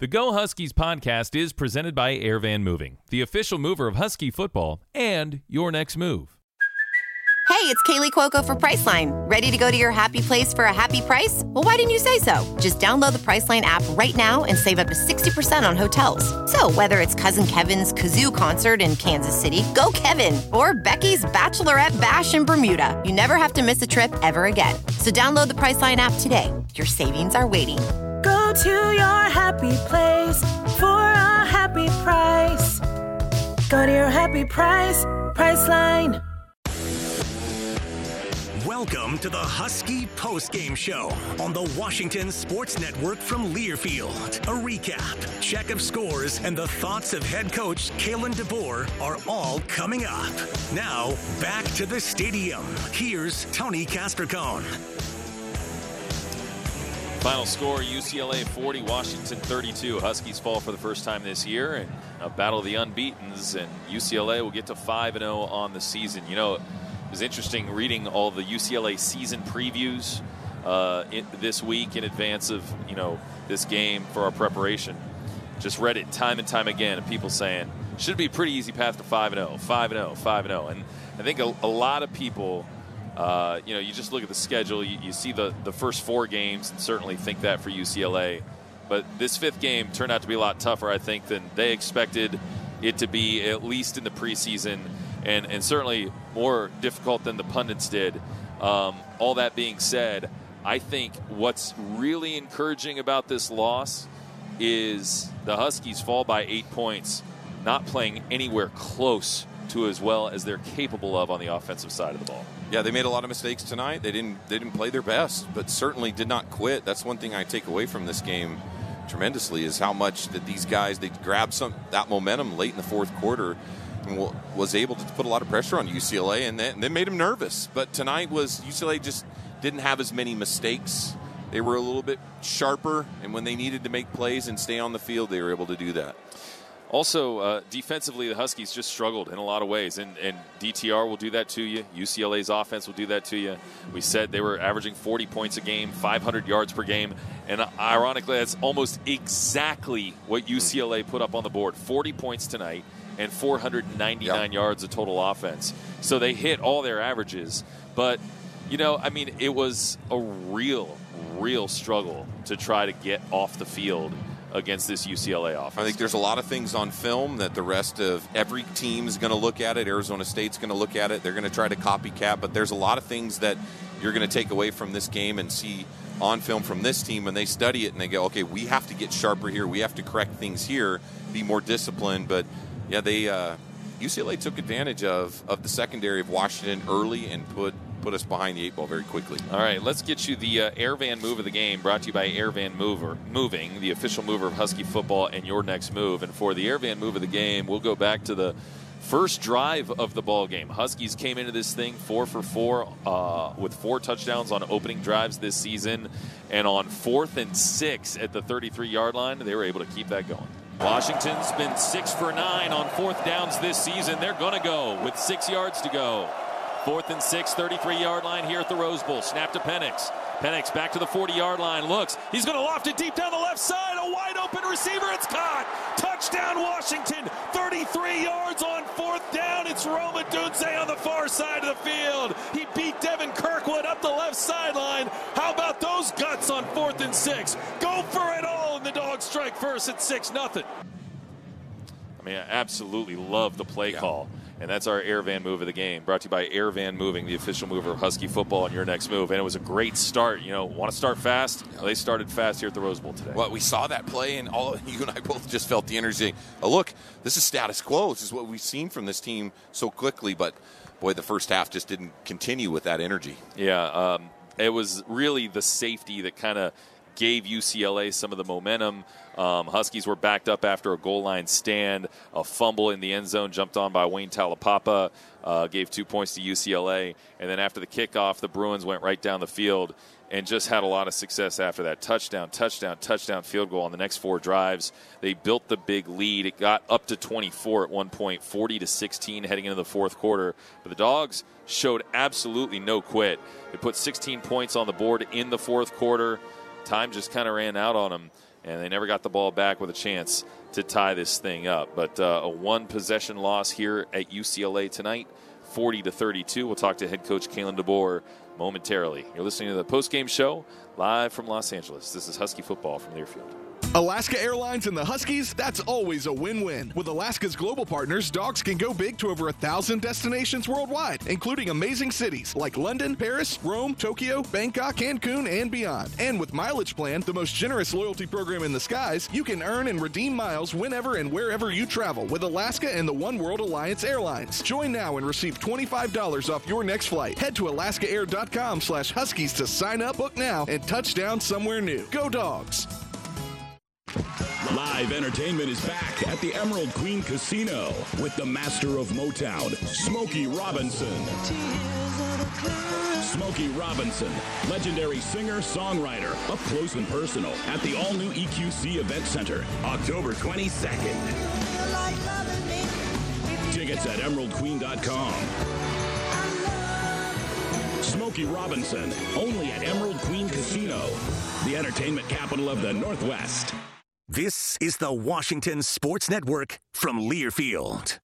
The Go Huskies podcast is presented by Airvan Moving, the official mover of Husky football and your next move. Hey, it's Kaley Cuoco for Priceline. Ready to go to your happy place for a happy price? Well, why didn't you say so? Just download the Priceline app right now and save up to 60% on hotels. So, whether it's Cousin Kevin's Kazoo concert in Kansas City, go Kevin, or Becky's Bachelorette Bash in Bermuda, you never have to miss a trip ever again. So, download the Priceline app today. Your savings are waiting. Go to your happy place for a happy price. Go to your happy price, Priceline. Welcome to the Husky Post Game Show on the Washington Sports Network from Learfield. A recap, check of scores, and the thoughts of head coach Kalen DeBoer are all coming up. Now, back to the stadium. Here's Tony Castricone. Final score UCLA 40, Washington 32. Huskies fall for the first time this year and a battle of the unbeatens, and UCLA will get to 5 0 on the season. You know, it was interesting reading all the UCLA season previews uh, in, this week in advance of you know this game for our preparation. Just read it time and time again, and people saying should be a pretty easy path to 5 0, 5 0, 5 0. And I think a, a lot of people uh, you know, you just look at the schedule, you, you, see the, the first four games, and certainly think that for UCLA. But this fifth game turned out to be a lot tougher, I think, than they expected it to be, at least in the preseason, and, and certainly more difficult than the pundits did. Um, all that being said, I think what's really encouraging about this loss is the Huskies fall by eight points, not playing anywhere close to as well as they're capable of on the offensive side of the ball. Yeah, they made a lot of mistakes tonight. They didn't they didn't play their best, but certainly did not quit. That's one thing I take away from this game tremendously is how much that these guys they grabbed some that momentum late in the fourth quarter and was able to put a lot of pressure on UCLA and then, made them nervous. But tonight was UCLA just didn't have as many mistakes. They were a little bit sharper, and when they needed to make plays and stay on the field, they were able to do that. Also, uh, defensively, the Huskies just struggled in a lot of ways, and, and, DTR will do that to you. UCLA's offense will do that to you. We said they were averaging 40 points a game, 500 yards per game, and ironically, that's almost exactly what UCLA put up on the board 40 points tonight and 499 yep. yards of total offense. So they hit all their averages, but you know, I mean, it was a real, real struggle to try to get off the field against this UCLA offense. I think there's a lot of things on film that the rest of every team is going to look at it. Arizona State's going to look at it. They're going to try to copycat, but there's a lot of things that you're going to take away from this game and see on film from this team when they study it and they go, okay, we have to get sharper here. We have to correct things here, be more disciplined. But yeah, they uh, UCLA took advantage of of the secondary of Washington early and put put us behind the eight ball very quickly. All right, let's get you the uh, Airvan move of the game, brought to you by Airvan Mover, Moving, the official mover of Husky football, and your next move. And for the Airvan move of the game, we'll go back to the first drive of the ball game. Huskies came into this thing four for four uh, with four touchdowns on opening drives this season, and on fourth and six at the 33 yard line, they were able to keep that going. Washington's been six for nine on fourth downs this season. They're going to go with six yards to go. Fourth and six, 33 yard line here at the Rose Bowl. Snap to Penix. Penix back to the 40 yard line. Looks. He's going to loft it deep down the left side. A wide open receiver. It's caught. Touchdown, Washington. 33 yards on fourth down. It's Rome Odunze on the far side of the field. He beat Devin Kirkwood up the left sideline. How about those guts on fourth and six? Go for it all. And the dogs strike first at 6 nothing. I mean, I absolutely love the play yeah. call. And that's our Air Van move of the game, brought to you by Air Van Moving, the official mover of Husky football on your next move. And it was a great start. You know, want to start fast? Well, they started fast here at the Rose Bowl today. Well, we saw that play, and all you and I both just felt the energy. Oh, look, this is status quo. This is what we've seen from this team so quickly. But boy, the first half just didn't continue with that energy. Yeah, um, it was really the safety that kind of gave UCLA some of the momentum. Um, Huskies were backed up after a goal line stand. A fumble in the end zone jumped on by Wayne Taulapapa uh, gave two points to UCLA. And then after the kickoff, the Bruins went right down the field and just had a lot of success after that. Touchdown, touchdown, touchdown, field goal on the next four drives. They built the big lead. It got up to 24 at one point, 40 to 16 heading into the fourth quarter. But the Dogs showed absolutely no quit. They put 16 points on the board in the fourth quarter time just kind of ran out on them, and they never got the ball back with a chance to tie this thing up. But uh, a one possession loss here at UCLA tonight, 40 to 32. We'll talk to head coach Kalen DeBoer momentarily. You're listening to the post game show live from Los Angeles. This is Husky football from Learfield. Alaska Airlines and the Huskies, that's always a win win. With Alaska's global partners, dogs can go big to over a thousand destinations worldwide, including amazing cities like London, Paris, Rome, Tokyo, Bangkok, Cancun, and beyond. And with Mileage Plan, the most generous loyalty program in the skies, you can earn and redeem miles whenever and wherever you travel with Alaska and the One World Alliance Airlines. Join now and receive $25 off your next flight. Head to alaskaair.com slash huskies to sign up, book now, and touch down somewhere new. Go dogs! Live entertainment is back at the Emerald Queen Casino with the master of Motown, Smokey Robinson. Smokey Robinson, legendary singer songwriter, up close and personal at the all new EQC Event Center, October 22nd. Tickets at emeraldqueen.com. Smokey Robinson, only at Emerald Queen Casino, the entertainment capital of the Northwest. This is the Washington Sports Network from Learfield.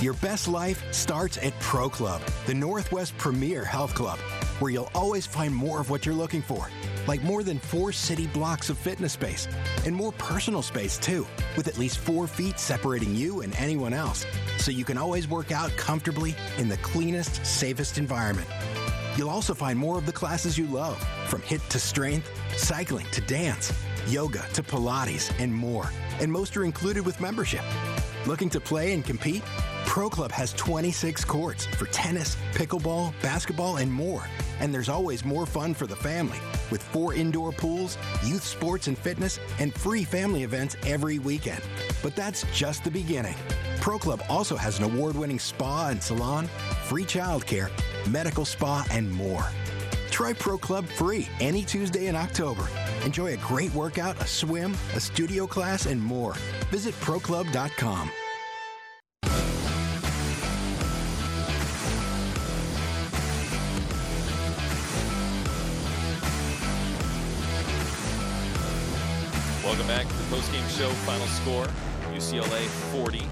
Your best life starts at Pro Club, the Northwest premier health club, where you'll always find more of what you're looking for, like more than four city blocks of fitness space and more personal space too, with at least four feet separating you and anyone else, so you can always work out comfortably in the cleanest, safest environment. You'll also find more of the classes you love, from HIIT to strength, cycling to dance yoga to Pilates, and more. And most are included with membership. Looking to play and compete? Pro Club has 26 courts for tennis, pickleball, basketball, and more. And there's always more fun for the family with four indoor pools, youth sports and fitness, and free family events every weekend. But that's just the beginning. Pro Club also has an award winning spa and salon, free childcare, medical spa, and more. Try Pro Club free any Tuesday in October. Enjoy a great workout, a swim, a studio class, and more. Visit proclub.com. Welcome back to the postgame show. Final score UCLA 40,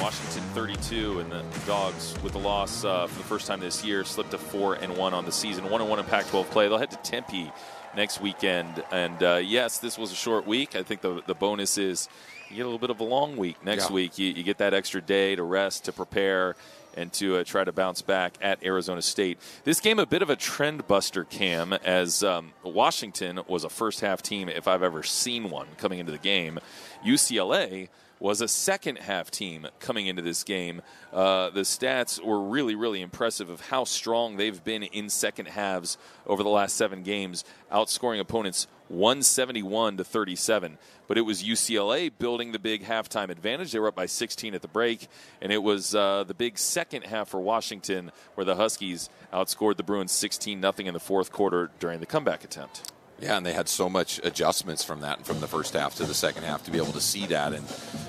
Washington 32, and the Dogs with the loss uh, for the first time this year slipped to four and one on the season. One and one in Pac-12 play. They'll head to Tempe next weekend. And uh, yes, this was a short week. I think the the bonus is you get a little bit of a long week next yeah. week. You, you, get that extra day to rest, to prepare, and to uh, try to bounce back at Arizona State. This game a bit of a trend buster, Cam, as um, Washington was a first half team if I've ever seen one coming into the game. UCLA was a second half team coming into this game. Uh, the stats were really, really impressive of how strong they've been in second halves over the last seven games, outscoring opponents 171 to 37. But it was UCLA building the big halftime advantage. They were up by 16 at the break, and it was uh, the big second half for Washington where the Huskies outscored the Bruins 16 0 in the fourth quarter during the comeback attempt. Yeah, and they had so much adjustments from that and from the first half to the second half to be able to see that, and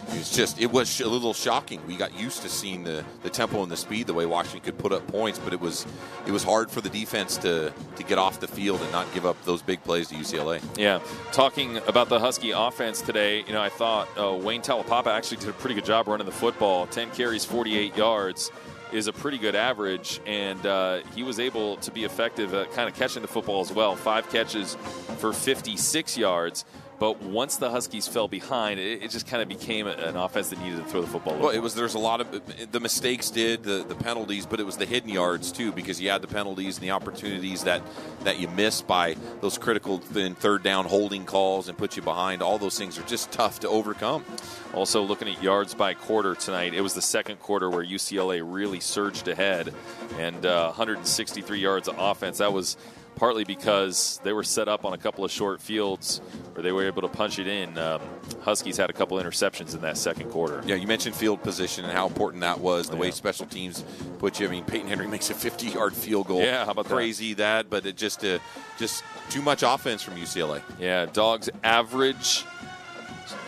it's just it was a little shocking. We got used to seeing the, the tempo and the speed the way Washington could put up points, but it was it was hard for the defense to to get off the field and not give up those big plays to UCLA. Yeah, talking about the Husky offense today, you know, I thought uh, Wayne Taulapapa actually did a pretty good job running the football. Ten carries, 48 yards is a pretty good average, and uh, he was able to be effective kind of catching the football as well. Five catches for 56 yards. But once the Huskies fell behind, it, it just kind of became an offense that needed to throw the football. Well, it was there's a lot of the mistakes did the, the penalties, but it was the hidden yards too because you had the penalties and the opportunities that that you miss by those critical thin third down holding calls and put you behind. All those things are just tough to overcome. Also, looking at yards by quarter tonight, it was the second quarter where UCLA really surged ahead and uh, 163 yards of offense. That was partly because they were set up on a couple of short fields where they were able to punch it in. Um, Huskies had a couple interceptions in that second quarter. Yeah, you mentioned field position and how important that was. The yeah. way special teams put you. I mean, Peyton Henry makes a 50-yard field goal. Yeah, how about crazy that? that but it just uh, just too much offense from UCLA. Yeah, Dogs average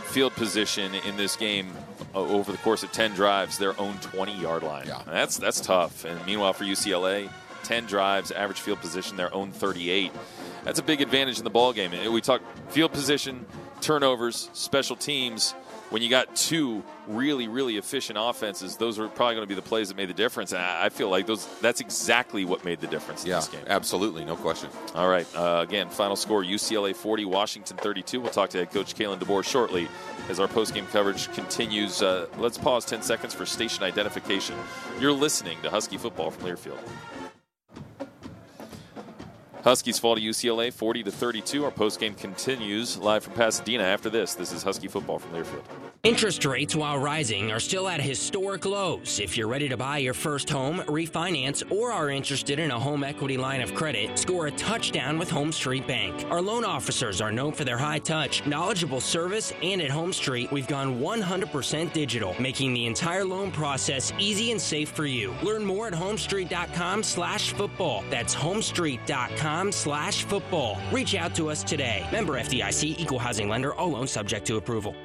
field position in this game uh, over the course of 10 drives, their own 20 yard line. Yeah. That's that's tough. And meanwhile for UCLA, 10 drives, average field position, their own 38. That's a big advantage in the ball game. We talk field position, turnovers, special teams. When you got two really, really efficient offenses, those were probably going to be the plays that made the difference. And I feel like those that's exactly what made the difference in yeah, this game. Absolutely, no question. All right. Uh, again, final score UCLA 40, Washington 32. We'll talk to head coach Kalen DeBoer shortly as our post-game coverage continues. Uh, let's pause 10 seconds for station identification. You're listening to Husky Football from Learfield. Huskies fall to UCLA 40 to 32. Our postgame continues live from Pasadena after this. This is Husky football from Learfield. Interest rates, while rising, are still at historic lows. If you're ready to buy your first home, refinance, or are interested in a home equity line of credit, score a touchdown with Home Street Bank. Our loan officers are known for their high touch, knowledgeable service, and at Home Street, we've gone 100% digital, making the entire loan process easy and safe for you. Learn more at homestreet.com slash football. That's homestreet.com slash football. Reach out to us today. Member FDIC, equal housing lender, all loans subject to approval.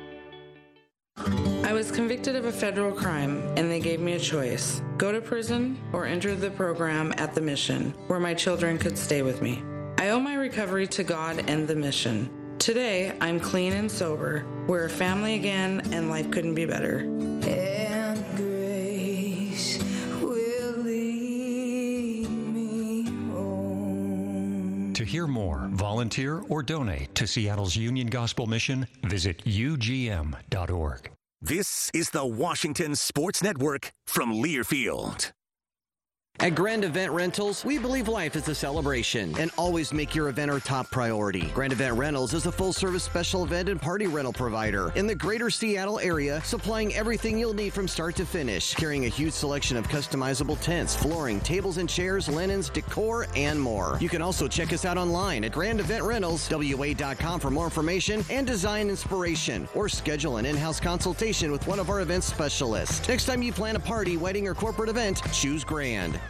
I was convicted of a federal crime, and they gave me a choice go to prison or enter the program at the mission, where my children could stay with me. I owe my recovery to God and the mission. Today, I'm clean and sober. We're a family again, and life couldn't be better. And To hear more, volunteer, or donate to Seattle's Union Gospel Mission, visit ugm.org. This is the Washington Sports Network from Learfield. At Grand Event Rentals, we believe life is a celebration and always make your event our top priority. Grand Event Rentals is a full service special event and party rental provider in the greater Seattle area, supplying everything you'll need from start to finish, carrying a huge selection of customizable tents, flooring, tables and chairs, linens, decor, and more. You can also check us out online at Grand Event Rentals, WA.com for more information and design inspiration, or schedule an in house consultation with one of our event specialists. Next time you plan a party, wedding, or corporate event, choose Grand.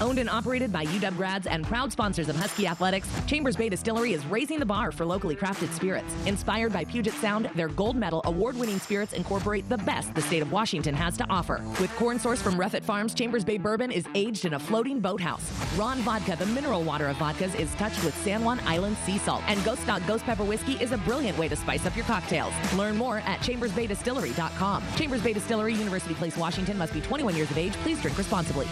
Owned and operated by UW grads and proud sponsors of Husky Athletics, Chambers Bay Distillery is raising the bar for locally crafted spirits. Inspired by Puget Sound, their gold medal award winning spirits incorporate the best the state of Washington has to offer. With corn source from Ruffett Farms, Chambers Bay Bourbon is aged in a floating boathouse. Ron Vodka, the mineral water of vodkas, is touched with San Juan Island sea salt. And Ghost Dog Ghost Pepper Whiskey is a brilliant way to spice up your cocktails. Learn more at chambersbaydistillery.com. Chambers Bay Distillery, University Place, Washington must be 21 years of age. Please drink responsibly.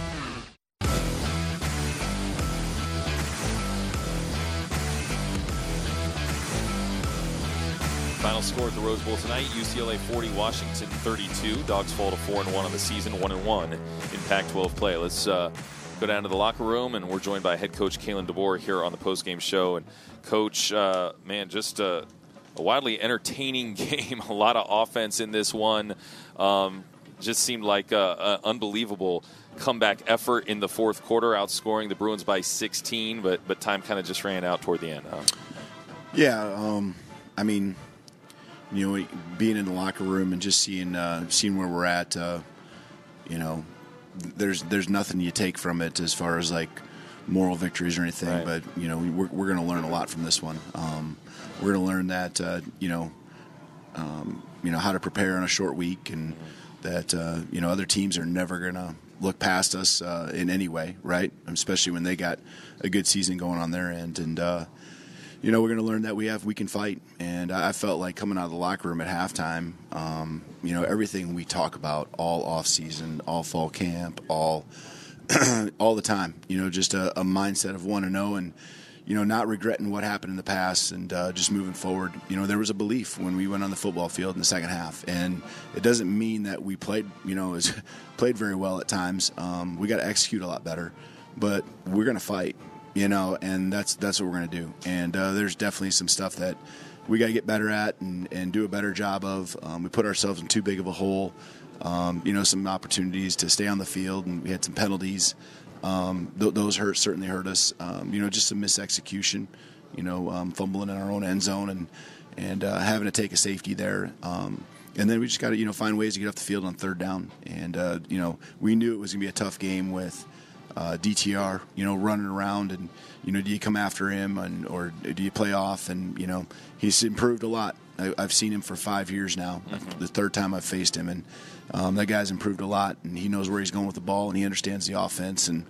Final score at the Rose Bowl tonight: UCLA 40, Washington 32. Dogs fall to four and one on the season, one and one in Pac-12 play. Let's uh, go down to the locker room, and we're joined by head coach Kalen DeBoer here on the post-game show. And coach, uh, man, just uh, a wildly entertaining game. a lot of offense in this one. Um, just seemed like an unbelievable comeback effort in the fourth quarter, outscoring the Bruins by 16. But but time kind of just ran out toward the end. Huh? Yeah, um, I mean you know, being in the locker room and just seeing uh, seeing where we're at, uh, you know, there's there's nothing you take from it as far as like moral victories or anything, Right. but you know we're, we're going to learn a lot from this one. Um, we're going to learn that uh, you know um, you know how to prepare on a short week, and that uh, you know other teams are never going to look past us uh, in any way, right? Especially when they got a good season going on their end, and uh, you know we're going to learn that we have we can fight. And I felt like coming out of the locker room at halftime, um, you know everything we talk about all off season, all fall camp, all all the time. You know, just a, a mindset of want to know and you know not regretting what happened in the past and uh, just moving forward. You know, there was a belief when we went on the football field in the second half, and it doesn't mean that we played you know played very well at times. Um, we got to execute a lot better, but we're going to fight. You know, and that's that's what we're going to do. And uh, there's definitely some stuff that we got to get better at and, and do a better job of. Um, we put ourselves in too big of a hole. Um, you know, some opportunities to stay on the field, and we had some penalties. Um, th- those hurt certainly hurt us. Um, you know, just some misexecution. You know, um, fumbling in our own end zone and and uh, having to take a safety there. Um, and then we just got to you know find ways to get off the field on third down. And uh, you know, we knew it was going to be a tough game with uh, DTR, you know, running around and, you know, do you come after him and, or do you play off? And, you know, he's improved a lot. I, I've seen him for five years now, the third time I've faced him. And um, that guy's improved a lot and he knows where he's going with the ball and he understands the offense. And,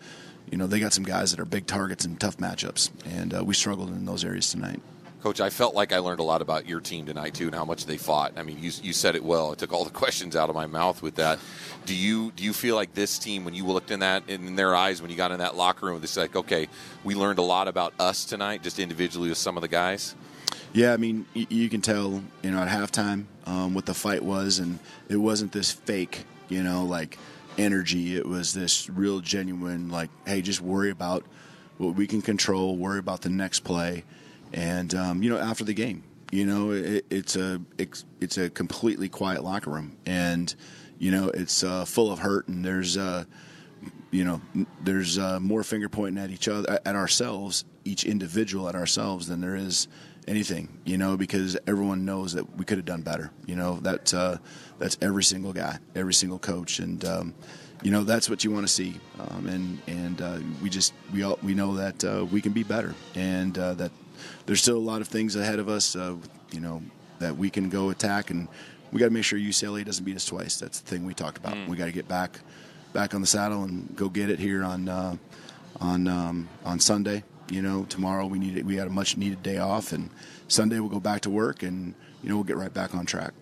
you know, they got some guys that are big targets and tough matchups. And uh, we struggled in those areas tonight. Coach, I felt like I learned a lot about your team tonight too, and how much they fought. I mean, you, you said it well. It took all the questions out of my mouth with that. Do you do you feel like this team, when you looked in that in their eyes, when you got in that locker room, it's like, okay, we learned a lot about us tonight, just individually with some of the guys. Yeah, I mean, y- you can tell, you know, at halftime um, what the fight was, and it wasn't this fake, you know, like energy. It was this real, genuine, like, hey, just worry about what we can control, worry about the next play, and um, you know, after the game, you know, it, it's a it's, a completely quiet locker room, and you know, it's uh, full of hurt, and there's. Uh, you know, there's uh, more finger pointing at each other, at ourselves, each individual at ourselves, than there is anything. You know, because everyone knows that we could have done better. You know, that uh, that's every single guy, every single coach, and um, you know that's what you want to see. Um, and and uh, we just we all we know that uh, we can be better, and uh, that there's still a lot of things ahead of us. Uh, you know that we can go attack, and we got to make sure UCLA doesn't beat us twice. That's the thing we talked about. We got to get back back on the saddle and go get it here on uh, on um, on Sunday. You know, tomorrow we need we had a much needed day off, and Sunday we'll go back to work, and you know we'll get right back on track.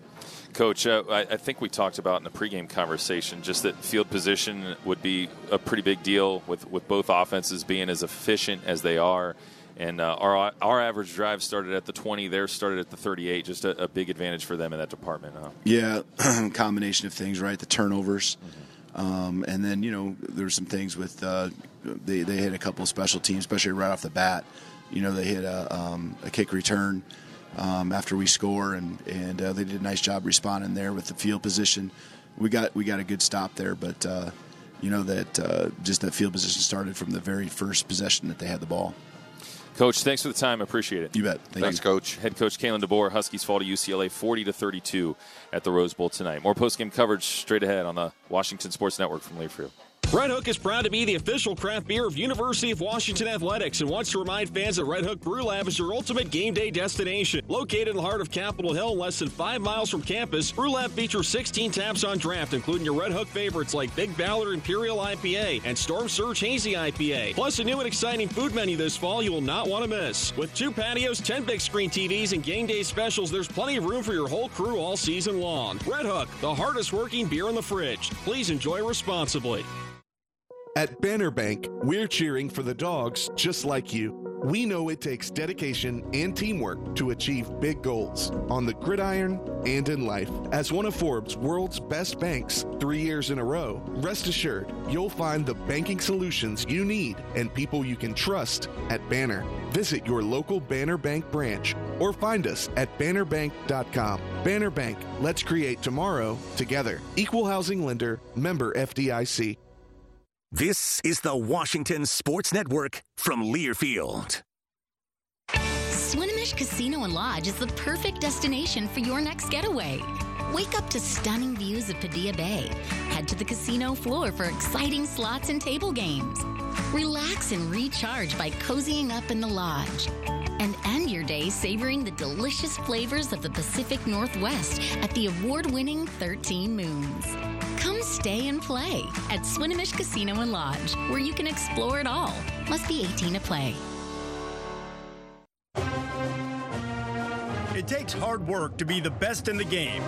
Coach, uh, I, I think we talked about in the pregame conversation just that field position would be a pretty big deal with, with both offenses being as efficient as they are. And uh, our our average drive started at the 20, theirs started at the 38. Just a, a big advantage for them in that department. Huh? Yeah, combination of things, right? The turnovers, um, and then you know there were some things with uh, they they hit a couple of special teams, especially right off the bat. You know they hit a, um, a kick return um, after we score, and and uh, they did a nice job responding there with the field position. We got we got a good stop there, but uh, you know that uh, just that field position started from the very first possession that they had the ball. Coach, thanks for the time. I appreciate it. You bet. Thank Thanks, you. Coach. Head coach Kalen DeBoer, Huskies fall to UCLA 40 to 32 at the Rose Bowl tonight. More postgame coverage straight ahead on the Washington Sports Network from Learfield. Red Hook is proud to be the official craft beer of University of Washington Athletics and wants to remind fans that Red Hook Brew Lab is your ultimate game day destination. Located in the heart of Capitol Hill, less than five miles from campus, Brew Lab features 16 taps on draft, including your Red Hook favorites like Big Ballard Imperial IPA and Storm Surge Hazy IPA. Plus, a new and exciting food menu this fall you will not want to miss. With two patios, 10 big screen TVs, and game day specials, there's plenty of room for your whole crew all season long. Red Hook, the hardest working beer in the fridge. Please enjoy responsibly. At Banner Bank, we're cheering for the dogs just like you. We know it takes dedication and teamwork to achieve big goals on the gridiron and in life. As one of Forbes' world's best banks three years in a row, rest assured you'll find the banking solutions you need and people you can trust at Banner. Visit your local Banner Bank branch or find us at bannerbank.com. Banner Bank, let's create tomorrow together. Equal housing lender, member FDIC. This is the Washington Sports Network from Learfield. Swinomish Casino and Lodge is the perfect destination for your next getaway. Wake up to stunning views of Padilla Bay. Head to the casino floor for exciting slots and table games. Relax and recharge by cozying up in the lodge. And end your day savoring the delicious flavors of the Pacific Northwest at the award winning 13 Moons. Come stay and play at Swinomish Casino and Lodge, where you can explore it all. Must be 18 to play. It takes hard work to be the best in the game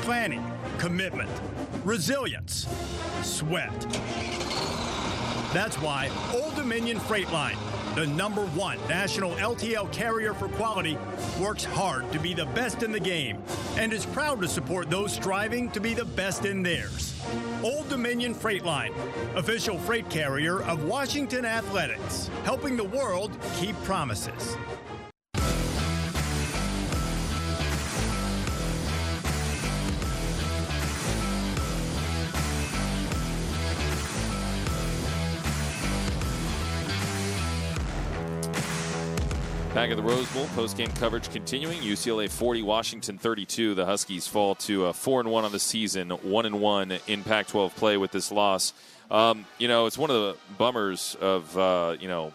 planning, commitment, resilience, sweat. That's why Old Dominion Freight Line, the number one national LTL carrier for quality, works hard to be the best in the game and is proud to support those striving to be the best in theirs. Old Dominion Freight Line, official freight carrier of Washington Athletics, helping the world keep promises. Back at the Rose Bowl, post-game coverage continuing. UCLA 40, Washington 32. The Huskies fall to uh, four and one on the season, one and one in Pac-12 play with this loss. Um, you know, it's one of the bummers of uh, you know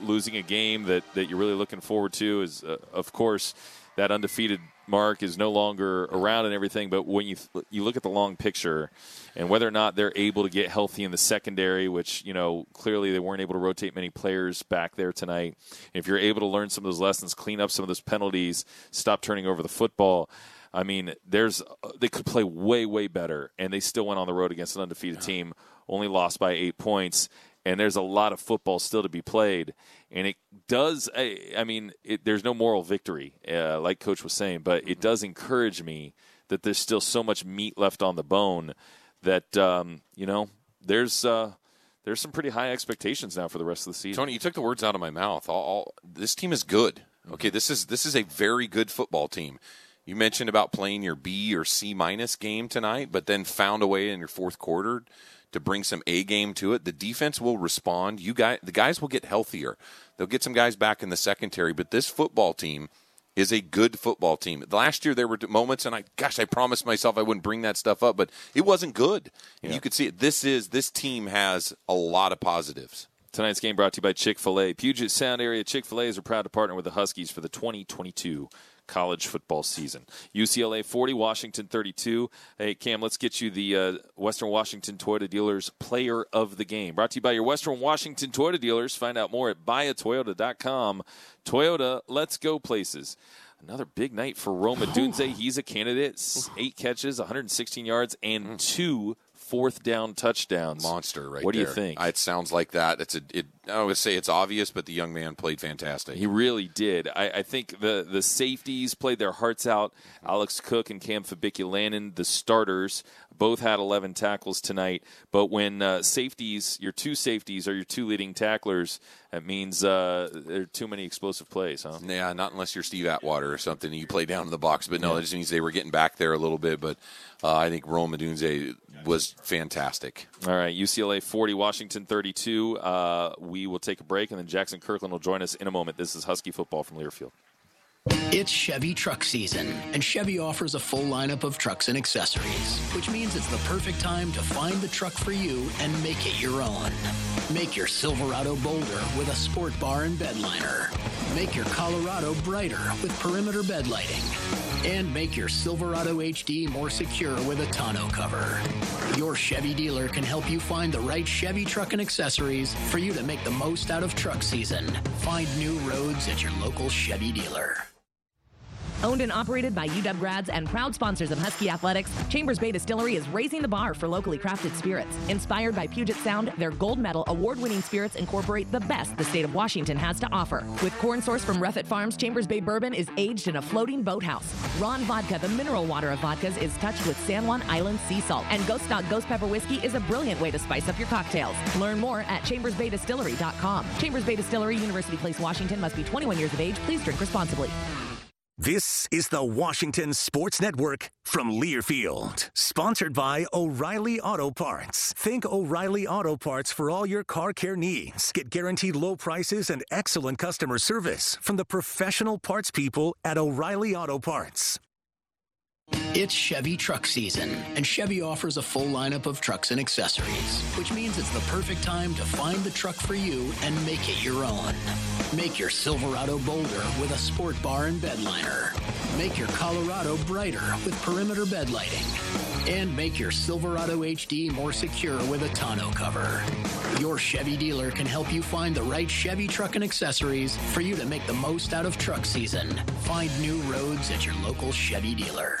losing a game that that you're really looking forward to. Is uh, of course that undefeated mark is no longer around and everything. But when you you look at the long picture and whether or not they're able to get healthy in the secondary, which you know clearly they weren't able to rotate many players back there tonight. If you're able to learn some of those lessons, clean up some of those penalties, stop turning over the football. I mean, there's they could play way way better, and they still went on the road against an undefeated team, only lost by eight points and there's a lot of football still to be played. And it does, I, mean, it, there's no moral victory, uh, like Coach was saying, but it does encourage me that there's still so much meat left on the bone that, um, you know, there's. Uh, there's some pretty high expectations now for the rest of the season. Tony, you took the words out of my mouth. This team is good. Okay, this is this is a very good football team. You mentioned about playing your B or C minus game tonight, but then found a way in your fourth quarter to bring some A game to it. The defense will respond. You guys, the guys will get healthier. They'll get some guys back in the secondary. But this football team is a good football team. Last year there were moments, and I, gosh, I promised myself I wouldn't bring that stuff up, but it wasn't good. And yeah. you could see it. This is this team has a lot of positives. Tonight's game brought to you by Chick Fil A. Puget Sound area Chick Fil A's are proud to partner with the Huskies for the 2022 college football season. UCLA 40, Washington 32. Hey, Cam, let's get you the uh, Western Washington Toyota Dealers Player of the Game. Brought to you by your Western Washington Toyota dealers. Find out more at buyatoyota.com. Toyota, let's go places. Another big night for Rome Odunze. He's a candidate. Eight catches, 116 yards, and two fourth down touchdowns. Monster, right? What there. do you think? It sounds like that. It's a. It, I would say it's obvious, but the young man played fantastic. He really did. I, I think the the safeties played their hearts out. Alex Cook and Cam Fabic the starters, both had 11 tackles tonight. But when uh, safeties, your two safeties are your two leading tacklers, that means uh, there are too many explosive plays, huh? Yeah, not unless you're Steve Atwater or something. And you play down in the box, but no, yeah. that just means they were getting back there a little bit. But uh, I think Rome Odunze was fantastic. All right, UCLA 40, Washington 32. Uh, we will take a break, and then Jackson Kirkland will join us in a moment. This is Husky football from Learfield. It's Chevy truck season, and Chevy offers a full lineup of trucks and accessories, which means it's the perfect time to find the truck for you and make it your own. Make your Silverado bolder with a sport bar and bed liner. Make your Colorado brighter with perimeter bed lighting. And make your Silverado HD more secure with a tonneau cover. Your Chevy dealer can help you find the right Chevy truck and accessories for you to make the most out of truck season. Find new roads at your local Chevy dealer. Owned and operated by UW grads and proud sponsors of Husky Athletics, Chambers Bay Distillery is raising the bar for locally crafted spirits. Inspired by Puget Sound, their gold medal award winning spirits incorporate the best the state of Washington has to offer. With corn sourced from Ruffett Farms, Chambers Bay bourbon is aged in a floating boathouse. Ron Vodka, the mineral water of vodkas, is touched with San Juan Island sea salt. And Ghost Dog Ghost Pepper Whiskey is a brilliant way to spice up your cocktails. Learn more at chambersbaydistillery.com. Chambers Bay Distillery, University Place, Washington must be 21 years of age. Please drink responsibly. This is the Washington Sports Network from Learfield, sponsored by O'Reilly Auto Parts. Think O'Reilly Auto Parts for all your car care needs. Get guaranteed low prices and excellent customer service from the professional parts people at O'Reilly Auto Parts. It's Chevy truck season, and Chevy offers a full lineup of trucks and accessories, which means it's the perfect time to find the truck for you and make it your own. Make your Silverado bolder with a sport bar and bed liner. Make your Colorado brighter with perimeter bed lighting. And make your Silverado HD more secure with a tonneau cover. Your Chevy dealer can help you find the right Chevy truck and accessories for you to make the most out of truck season. Find new roads at your local Chevy dealer.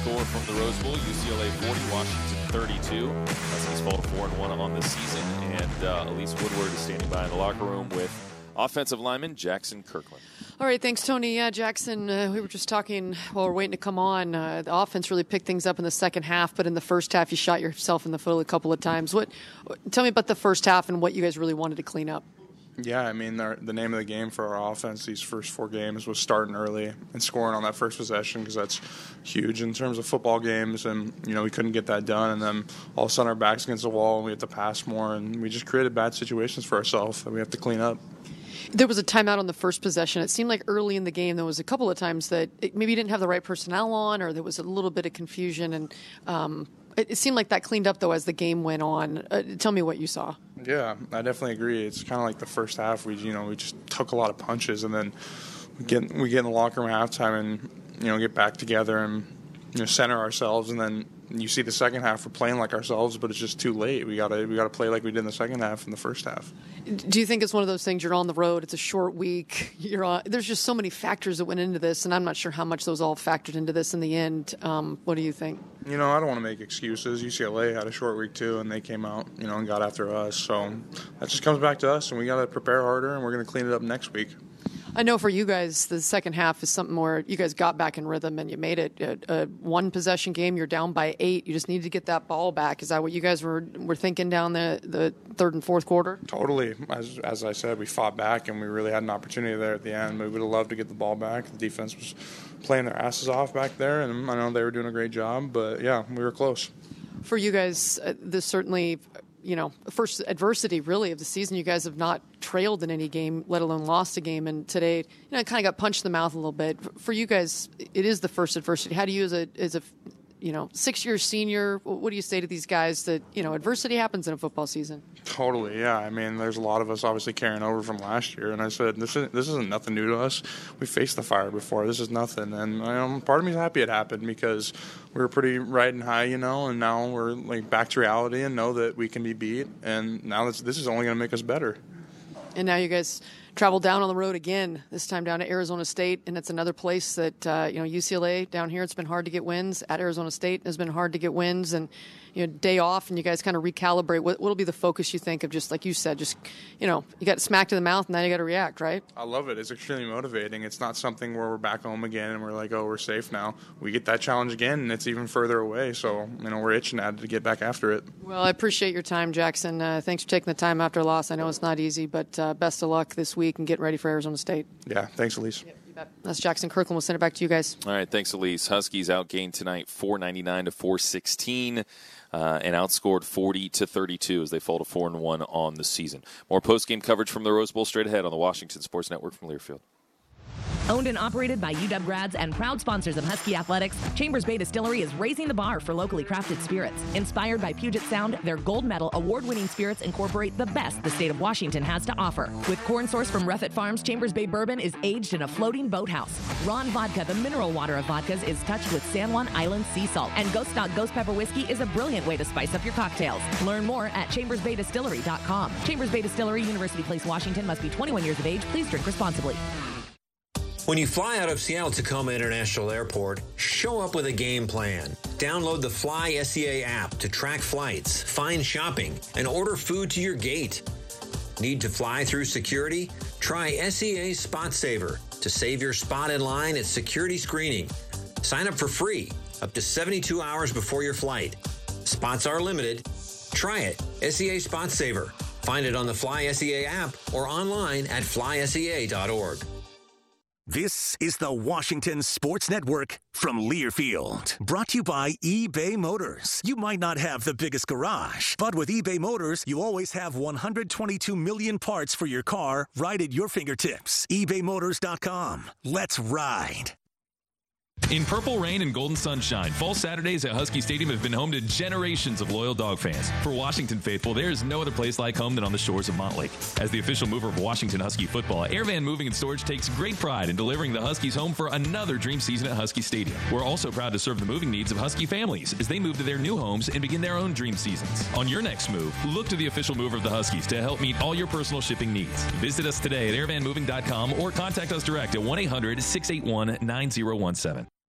Score from the Rose Bowl: UCLA 40, Washington 32. Huskies fall to four and one on the season, and uh, Elise Woodward is standing by in the locker room with offensive lineman Jackson Kirkland. All right, thanks, Tony. Yeah, Jackson, uh, we were just talking while we're waiting to come on. Uh, the offense really picked things up in the second half, but in the first half, you shot yourself in the foot a couple of times. What? Tell me about the first half and what you guys really wanted to clean up. Yeah, I mean, the, the name of the game for our offense these first four games was starting early and scoring on that first possession because that's huge in terms of football games. And, you know, we couldn't get that done. And then all of a sudden our back's against the wall and we have to pass more. And we just created bad situations for ourselves that we have to clean up. There was a timeout on the first possession. It seemed like early in the game there was a couple of times that it, maybe you didn't have the right personnel on, or there was a little bit of confusion. And um, it, it, seemed like that cleaned up though as the game went on. Uh, tell me what you saw. Yeah, I definitely agree. It's kind of like the first half. We you know we just took a lot of punches, and then we get we get in the locker room at halftime, and you know get back together and you know center ourselves, and then you see the second half we're playing like ourselves, but it's just too late. We gotta we gotta play like we did in the second half in the first half. Do you think it's one of those things? You're on the road. It's a short week. You're on. There's just so many factors that went into this, and I'm not sure how much those all factored into this in the end. Um, what do you think? You know, I don't want to make excuses. UCLA had a short week too, and they came out, you know, and got after us. So that just comes back to us, and we got to prepare harder, and we're going to clean it up next week. I know for you guys, the second half is something where You guys got back in rhythm and you made it a, a, one possession game. You're down by eight. You just needed to get that ball back. Is that what you guys were were thinking down the, the third and fourth quarter? Totally. As, as I said, we fought back and we really had an opportunity there at the end. We would have loved to get the ball back. The defense was playing their asses off back there, and I know they were doing a great job. But yeah, we were close. For you guys, uh, this certainly you know, first adversity really of the season. You guys have not trailed in any game, let alone lost a game. And today, you know, kind of got punched in the mouth a little bit. For you guys, it is the first adversity. How do you, as a, as a, you know, six years senior, what do you say to these guys that, you know, adversity happens in a football season? Totally, yeah. I mean, there's a lot of us obviously carrying over from last year. And I said, this, is, this isn't nothing new to us. We faced the fire before. This is nothing. And you know, part of me is happy it happened because we were pretty riding high, you know, and now we're like back to reality and know that we can be beat. And now this, this is only going to make us better. And now you guys travel down on the road again. This time down to Arizona State, and it's another place that uh, you know UCLA down here. It's been hard to get wins. At Arizona State, has been hard to get wins, and you know day off, and you guys kind of recalibrate. What will be the focus you think of? Just like you said, just you know you got smacked in the mouth, and now you got to react, right? I love it. It's extremely motivating. It's not something where we're back home again and we're like, oh, we're safe now. We get that challenge again, and it's even further away. So you know we're itching at it to get back after it. Well, I appreciate your time, Jackson. Uh, thanks for taking the time after a loss. I know it's not easy, but uh, best of luck this week and get ready for Arizona State. Yeah, thanks, Elise. That's Jackson Kirkland. We'll send it back to you guys. All right, thanks, Elise. Huskies outgained tonight, four ninety nine to four sixteen. Uh, and outscored 40 to 32 as they fall to 4 and 1 on the season. More post game coverage from the Rose Bowl straight ahead on the Washington Sports Network from Learfield. Owned and operated by UW grads and proud sponsors of Husky Athletics, Chambers Bay Distillery is raising the bar for locally crafted spirits. Inspired by Puget Sound, their gold medal award winning spirits incorporate the best the state of Washington has to offer. With corn sourced from Ruffett Farms, Chambers Bay Bourbon is aged in a floating boathouse. Ron Vodka, the mineral water of vodkas, is touched with San Juan Island sea salt. And Ghost Dog Ghost Pepper Whiskey is a brilliant way to spice up your cocktails. Learn more at chambersbaydistillery.com. Chambers Bay Distillery, University Place, Washington must be 21 years of age. Please drink responsibly. When you fly out of Seattle Tacoma International Airport, Show up with a game plan. Download the Fly SEA app to track flights, find shopping, and order food to your gate. Need to fly through security? Try SEA Spot Saver to save your spot in line at security screening. Sign up for free up to 72 hours before your flight. Spots are limited. Try it. SEA Spot Saver. Find it on the Fly SEA app or online at flysea.org. This is the Washington Sports Network from Learfield, brought to you by eBay Motors. You might not have the biggest garage, but with eBay Motors, you always have 122 million parts for your car right at your fingertips. ebaymotors.com. Let's ride. In purple rain and golden sunshine, fall Saturdays at Husky Stadium have been home to generations of loyal dog fans. For Washington faithful, there is no other place like home than on the shores of Montlake. As the official mover of Washington Husky football, Airvan Moving and Storage takes great pride in delivering the Huskies home for another dream season at Husky Stadium. We're also proud to serve the moving needs of Husky families as they move to their new homes and begin their own dream seasons. On your next move, look to the official mover of the Huskies to help meet all your personal shipping needs. Visit us today at airvanmoving.com or contact us direct at 1 800 681 9017.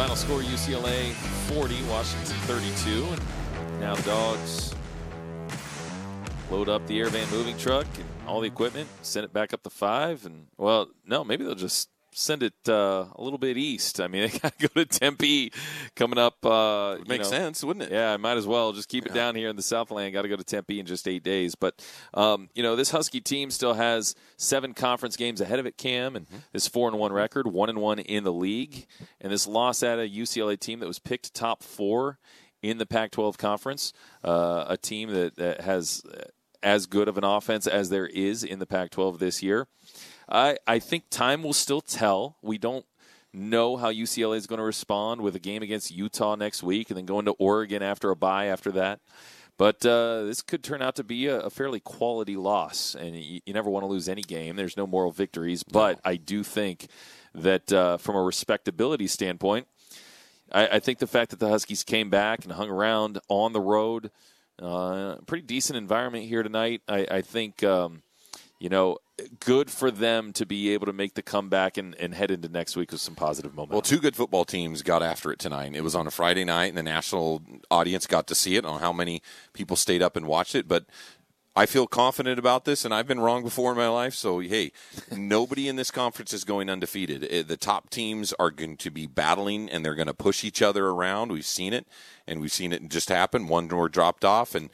Final score UCLA 40, Washington 32. And now the Dogs load up the Airvan moving truck and all the equipment, send it back up to five. And, well, no, maybe they'll just send it uh, a little bit east. I mean, they got to go to Tempe coming up. Uh, Makes know. sense, wouldn't it? Yeah, I might as well just keep it down here in the Southland. Got to go to Tempe in just eight days. But um, you know, this Husky team still has seven conference games ahead of it. Cam and this four and one record, one and one in the league, and this loss at a UCLA team that was picked top four in the Pac-12 conference, uh, a team that, that has as good of an offense as there is in the Pac-12 this year. I, I think time will still tell. We don't know how UCLA is going to respond with a game against Utah next week and then going to Oregon after a bye after that. But uh, this could turn out to be a, a fairly quality loss, and you, you, never want to lose any game. There's no moral victories, but I do think that uh, from a respectability standpoint, I, I, think the fact that the Huskies came back and hung around on the road, uh, pretty decent environment here tonight. I, I think, um, you know, good for them to be able to make the comeback and, and, head into next week with some positive momentum. Well, two good football teams got after it tonight. It was on a Friday night, and the national audience got to see it. on how many people stayed up and watched it, but I feel confident about this, and I've been wrong before in my life. So, hey, nobody in this conference is going undefeated. Eh, the top teams are going to be battling, and they're going to push each other around. We've seen it, and we've seen it just happen. One door dropped off, and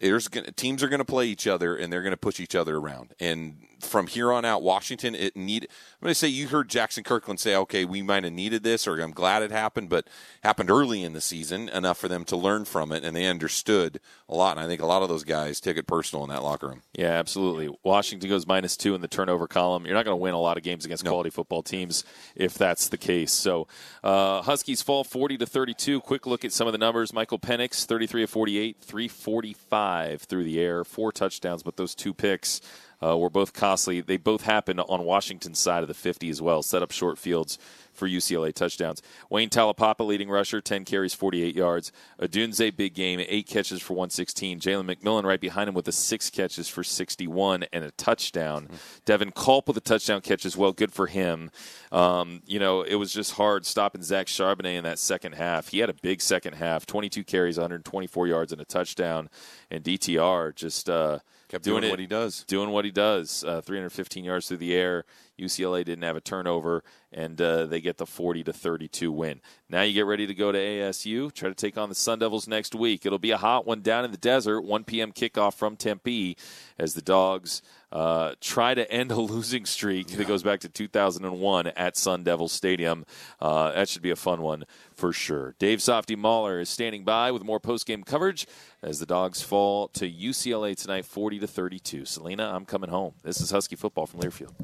there's gonna, teams are going to play each other, and they're going to push each other around. And from here on out, Washington, it need. I'm going to say you heard Jaxson Kirkland say, "Okay, we might have needed this, or I'm glad it happened, but happened early in the season enough for them to learn from it, and they understood a lot." And I think a lot of those guys took it personal in that locker room. Yeah, absolutely. Washington goes minus two in the turnover column. You're not going to win a lot of games against no. quality football teams if that's the case. So, uh, Huskies fall 40 to 32. Quick look at some of the numbers. Michael Penix, 33 of 48, 345 through the air, four touchdowns, but those two picks uh, were both costly. They both happened on Washington's side of the 50 as well, set up short fields for UCLA touchdowns. Wayne Taulapapa, leading rusher, 10 carries, 48 yards. Odunze, big game, eight catches for 116. Jalen McMillan right behind him with the six catches for 61 and a touchdown. Mm-hmm. Devin Culp with a touchdown catch as well. Good for him. Um, you know, it was just hard stopping Zach Charbonnet in that second half. He had a big second half, 22 carries, 124 yards, and a touchdown. And DTR just uh, kept doing, doing what he does, doing what he does. Uh, 315 yards through the air. UCLA didn't have a turnover, and uh, they get the 40 to 32 win. Now you get ready to go to ASU, try to take on the Sun Devils next week. It'll be a hot one down in the desert, 1 p.m. kickoff from Tempe as the Dogs uh, try to end a losing streak yeah. that goes back to 2001 at Sun Devil Stadium. Uh, that should be a fun one for sure. Dave Softy Mahler is standing by with more post-game coverage as the Dogs fall to UCLA tonight, 40 to 32. Selena, I'm coming home. This is Husky football from Learfield.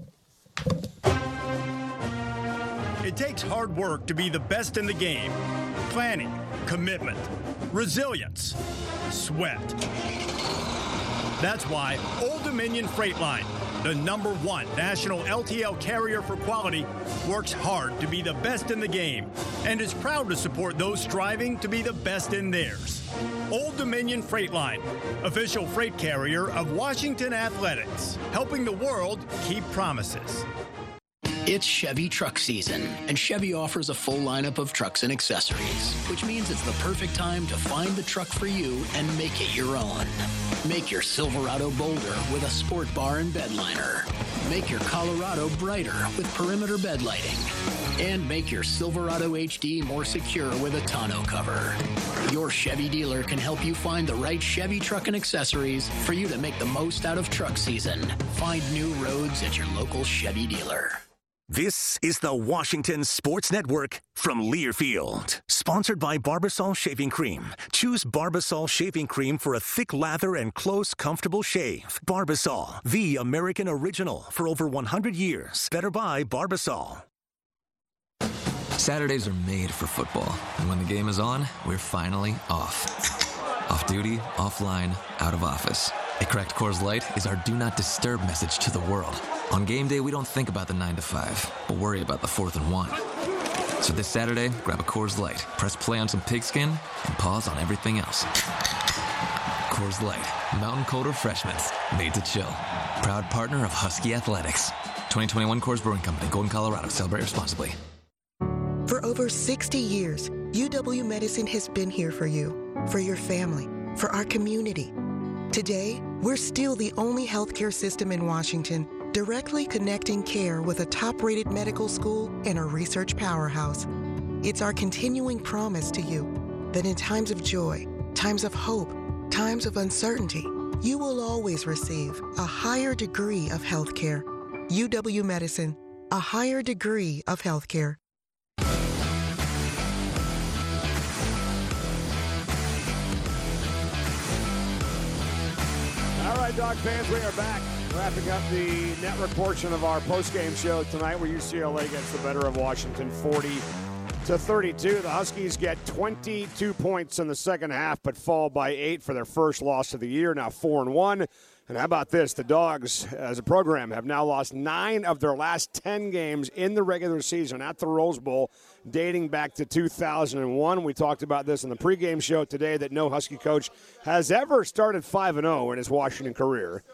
It takes hard work to be the best in the game. Planning, commitment, resilience, sweat. That's why Old Dominion Freight Line, the number one national LTL carrier for quality, works hard to be the best in the game and is proud to support those striving to be the best in theirs. Old Dominion Freight Line, official freight carrier of Washington Athletics, helping the world keep promises. It's Chevy truck season, and Chevy offers a full lineup of trucks and accessories, which means it's the perfect time to find the truck for you and make it your own. Make your Silverado bolder with a sport bar and bed liner. Make your Colorado brighter with perimeter bed lighting. And make your Silverado HD more secure with a tonneau cover. Your Chevy dealer can help you find the right Chevy truck and accessories for you to make the most out of truck season. Find new roads at your local Chevy dealer. This is the Washington Sports Network from Learfield. Sponsored by Barbasol Shaving Cream. Choose Barbasol Shaving Cream for a thick lather and close, comfortable shave. Barbasol, the American original for over 100 years. Better buy Barbasol. Saturdays are made for football. And when the game is on, we're finally off. Off duty, offline, out of office. A cracked Coors Light is our do not disturb message to the world. On game day, we don't think about the 9 to 5, but worry about the 4th and 1. So this Saturday, grab a Coors Light, press play on some pigskin, and pause on everything else. Coors Light, mountain cold refreshments, made to chill. Proud partner of Husky Athletics. 2021 Coors Brewing Company, Golden, Colorado. Celebrate responsibly. For over 60 years, UW Medicine has been here for you, for your family, for our community. Today, we're still the only healthcare system in Washington directly connecting care with a top rated medical school and a research powerhouse. It's our continuing promise to you that in times of joy, times of hope, times of uncertainty, you will always receive a higher degree of healthcare. UW Medicine, a higher degree of health All right, dog fans, we are back. Wrapping up the network portion of our post-game show tonight, where UCLA gets the better of Washington 40 to 32. The Huskies get 22 points in the second half, but fall by eight for their first loss of the year. Now four and one. And how about this? The Dogs, as a program, have now lost nine of their last 10 games in the regular season at the Rose Bowl, dating back to 2001. We talked about this in the pregame show today that no Husky coach has ever started 5 0 in his Washington career.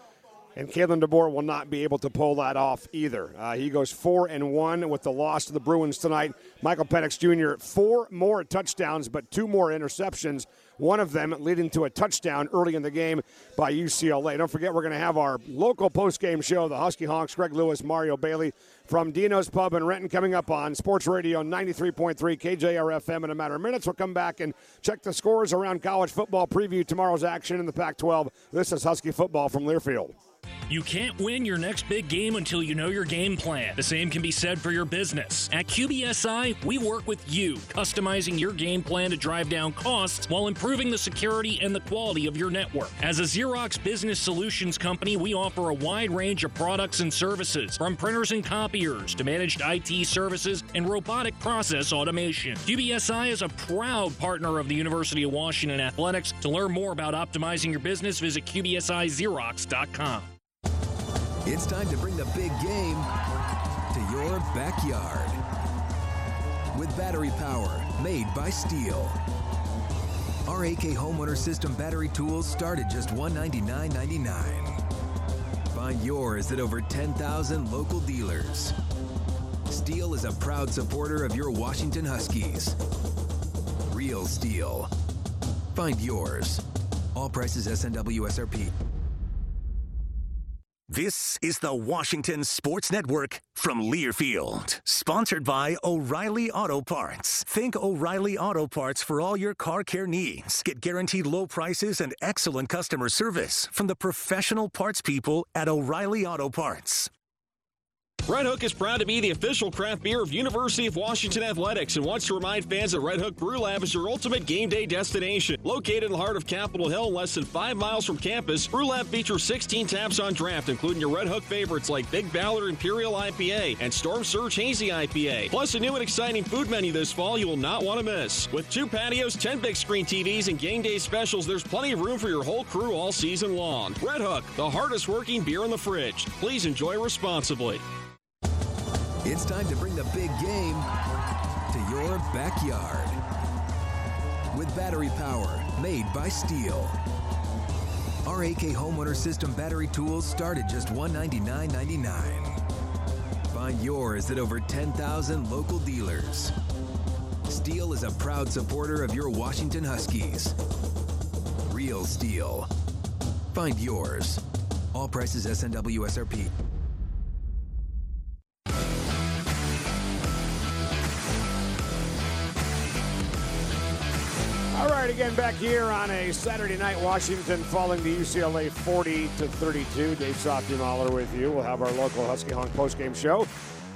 And Kalen DeBoer will not be able to pull that off either. Uh, he goes four and one with the loss to the Bruins tonight. Michael Penix Jr. four more touchdowns, but two more interceptions. One of them leading to a touchdown early in the game by UCLA. Don't forget, we're going to have our local post-game show, the Husky Honks, Greg Lewis, Mario Bailey from Dino's Pub in Renton, coming up on Sports Radio 93.3 KJRFM in a matter of minutes. We'll come back and check the scores around college football, preview tomorrow's action in the Pac-12. This is Husky football from Learfield. You can't win your next big game until you know your game plan. The same can be said for your business. At QBSI, we work with you, customizing your game plan to drive down costs while improving the security and the quality of your network. As a Xerox business solutions company, we offer a wide range of products and services, from printers and copiers to managed IT services and robotic process automation. QBSI is a proud partner of the University of Washington Athletics. To learn more about optimizing your business, visit QBSIXerox.com. It's time to bring the big game to your backyard. With battery power made by STIHL. Our AK Homeowner System battery tools start at just $199.99. Find yours at over 10,000 local dealers. STIHL is a proud supporter of your Washington Huskies. Real STIHL. Find yours. All prices SNW SRP. This is the Washington Sports Network from Learfield, sponsored by O'Reilly Auto Parts. Think O'Reilly Auto Parts for all your car care needs. Get guaranteed low prices and excellent customer service from the professional parts people at O'Reilly Auto Parts. Red Hook is proud to be the official craft beer of University of Washington Athletics and wants to remind fans that Red Hook Brew Lab is your ultimate game day destination. Located in the heart of Capitol Hill, less than five miles from campus, Brew Lab features 16 taps on draft, including your Red Hook favorites like Big Ballard Imperial IPA and Storm Surge Hazy IPA. Plus, a new and exciting food menu this fall you will not want to miss. With two patios, 10 big screen TVs, and game day specials, there's plenty of room for your whole crew all season long. Red Hook, the hardest working beer in the fridge. Please enjoy responsibly. It's time to bring the big game to your backyard. With battery power made by STIHL. Our AK Homeowner System battery tools start at just $199.99. Find yours at over 10,000 local dealers. STIHL is a proud supporter of your Washington Huskies. Real STIHL. Find yours. All prices SNW SRP. All right, again back here on a Saturday night, Washington falling to UCLA 40 to 32. Dave Softy with you. We'll have our local Husky Honk postgame show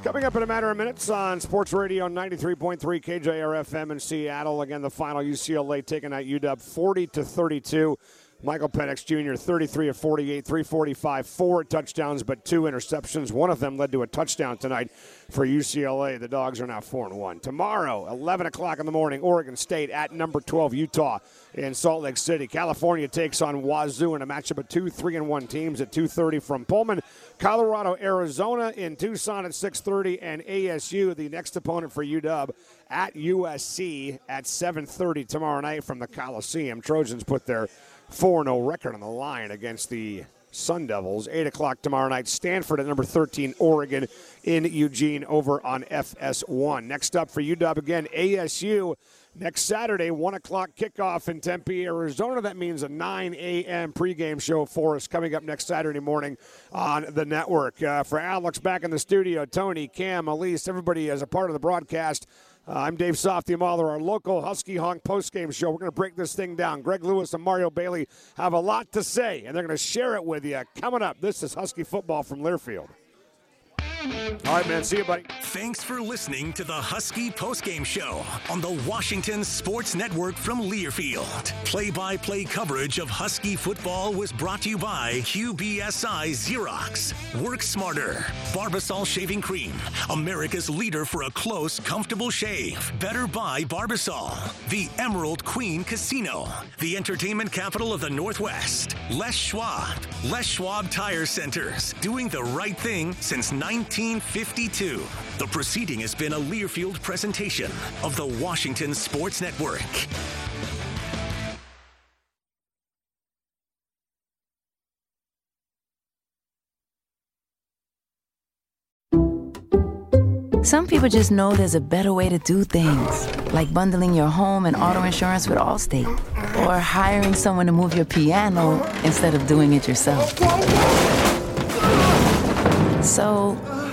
coming up in a matter of minutes on Sports Radio 93.3 KJR FM in Seattle. Again, the final UCLA taking out UW 40 to 32. Michael Penix Jr., 33 of 48, 345, four touchdowns, but two interceptions. One of them led to a touchdown tonight for UCLA. The Dogs are now 4 and 1. Tomorrow, 11 o'clock in the morning, Oregon State at number 12, Utah in Salt Lake City. California takes on Wazoo in a matchup of two 3 and 1 teams at 2.30 from Pullman. Colorado, Arizona in Tucson at 6.30, and ASU, the next opponent for UW, at USC at 7.30 tomorrow night from the Coliseum. Trojans put their 4 0 record on the line against the Sun Devils. 8 o'clock tomorrow night. Stanford at number 13, Oregon in Eugene over on FS1. Next up for UW again, ASU. Next Saturday, 1 o'clock kickoff in Tempe, Arizona. That means a 9 a.m. pregame show for us coming up next Saturday morning on the network. Uh, for Alex back in the studio, Tony, Cam, Elise, everybody as a part of the broadcast. Uh, I'm Dave Softy Mahler, our local Husky Honk postgame show. We're going to break this thing down. Greg Lewis and Mario Bailey have a lot to say, and they're going to share it with you. Coming up, this is Husky football from Learfield. All right, man. See you, buddy. Thanks for listening to the Husky Postgame Show on the Washington Sports Network from Learfield. Play by play coverage of Husky football was brought to you by QBSI Xerox. Work smarter. Barbasol Shaving Cream. America's leader for a close, comfortable shave. Better buy Barbasol. The Emerald Queen Casino. The entertainment capital of the Northwest. Les Schwab. Les Schwab Tire Centers. Doing the right thing since 1952. The proceeding has been a Learfield presentation of the Washington Sports Network. Some people just know there's a better way to do things, like bundling your home and auto insurance with Allstate, or hiring someone to move your piano instead of doing it yourself. So,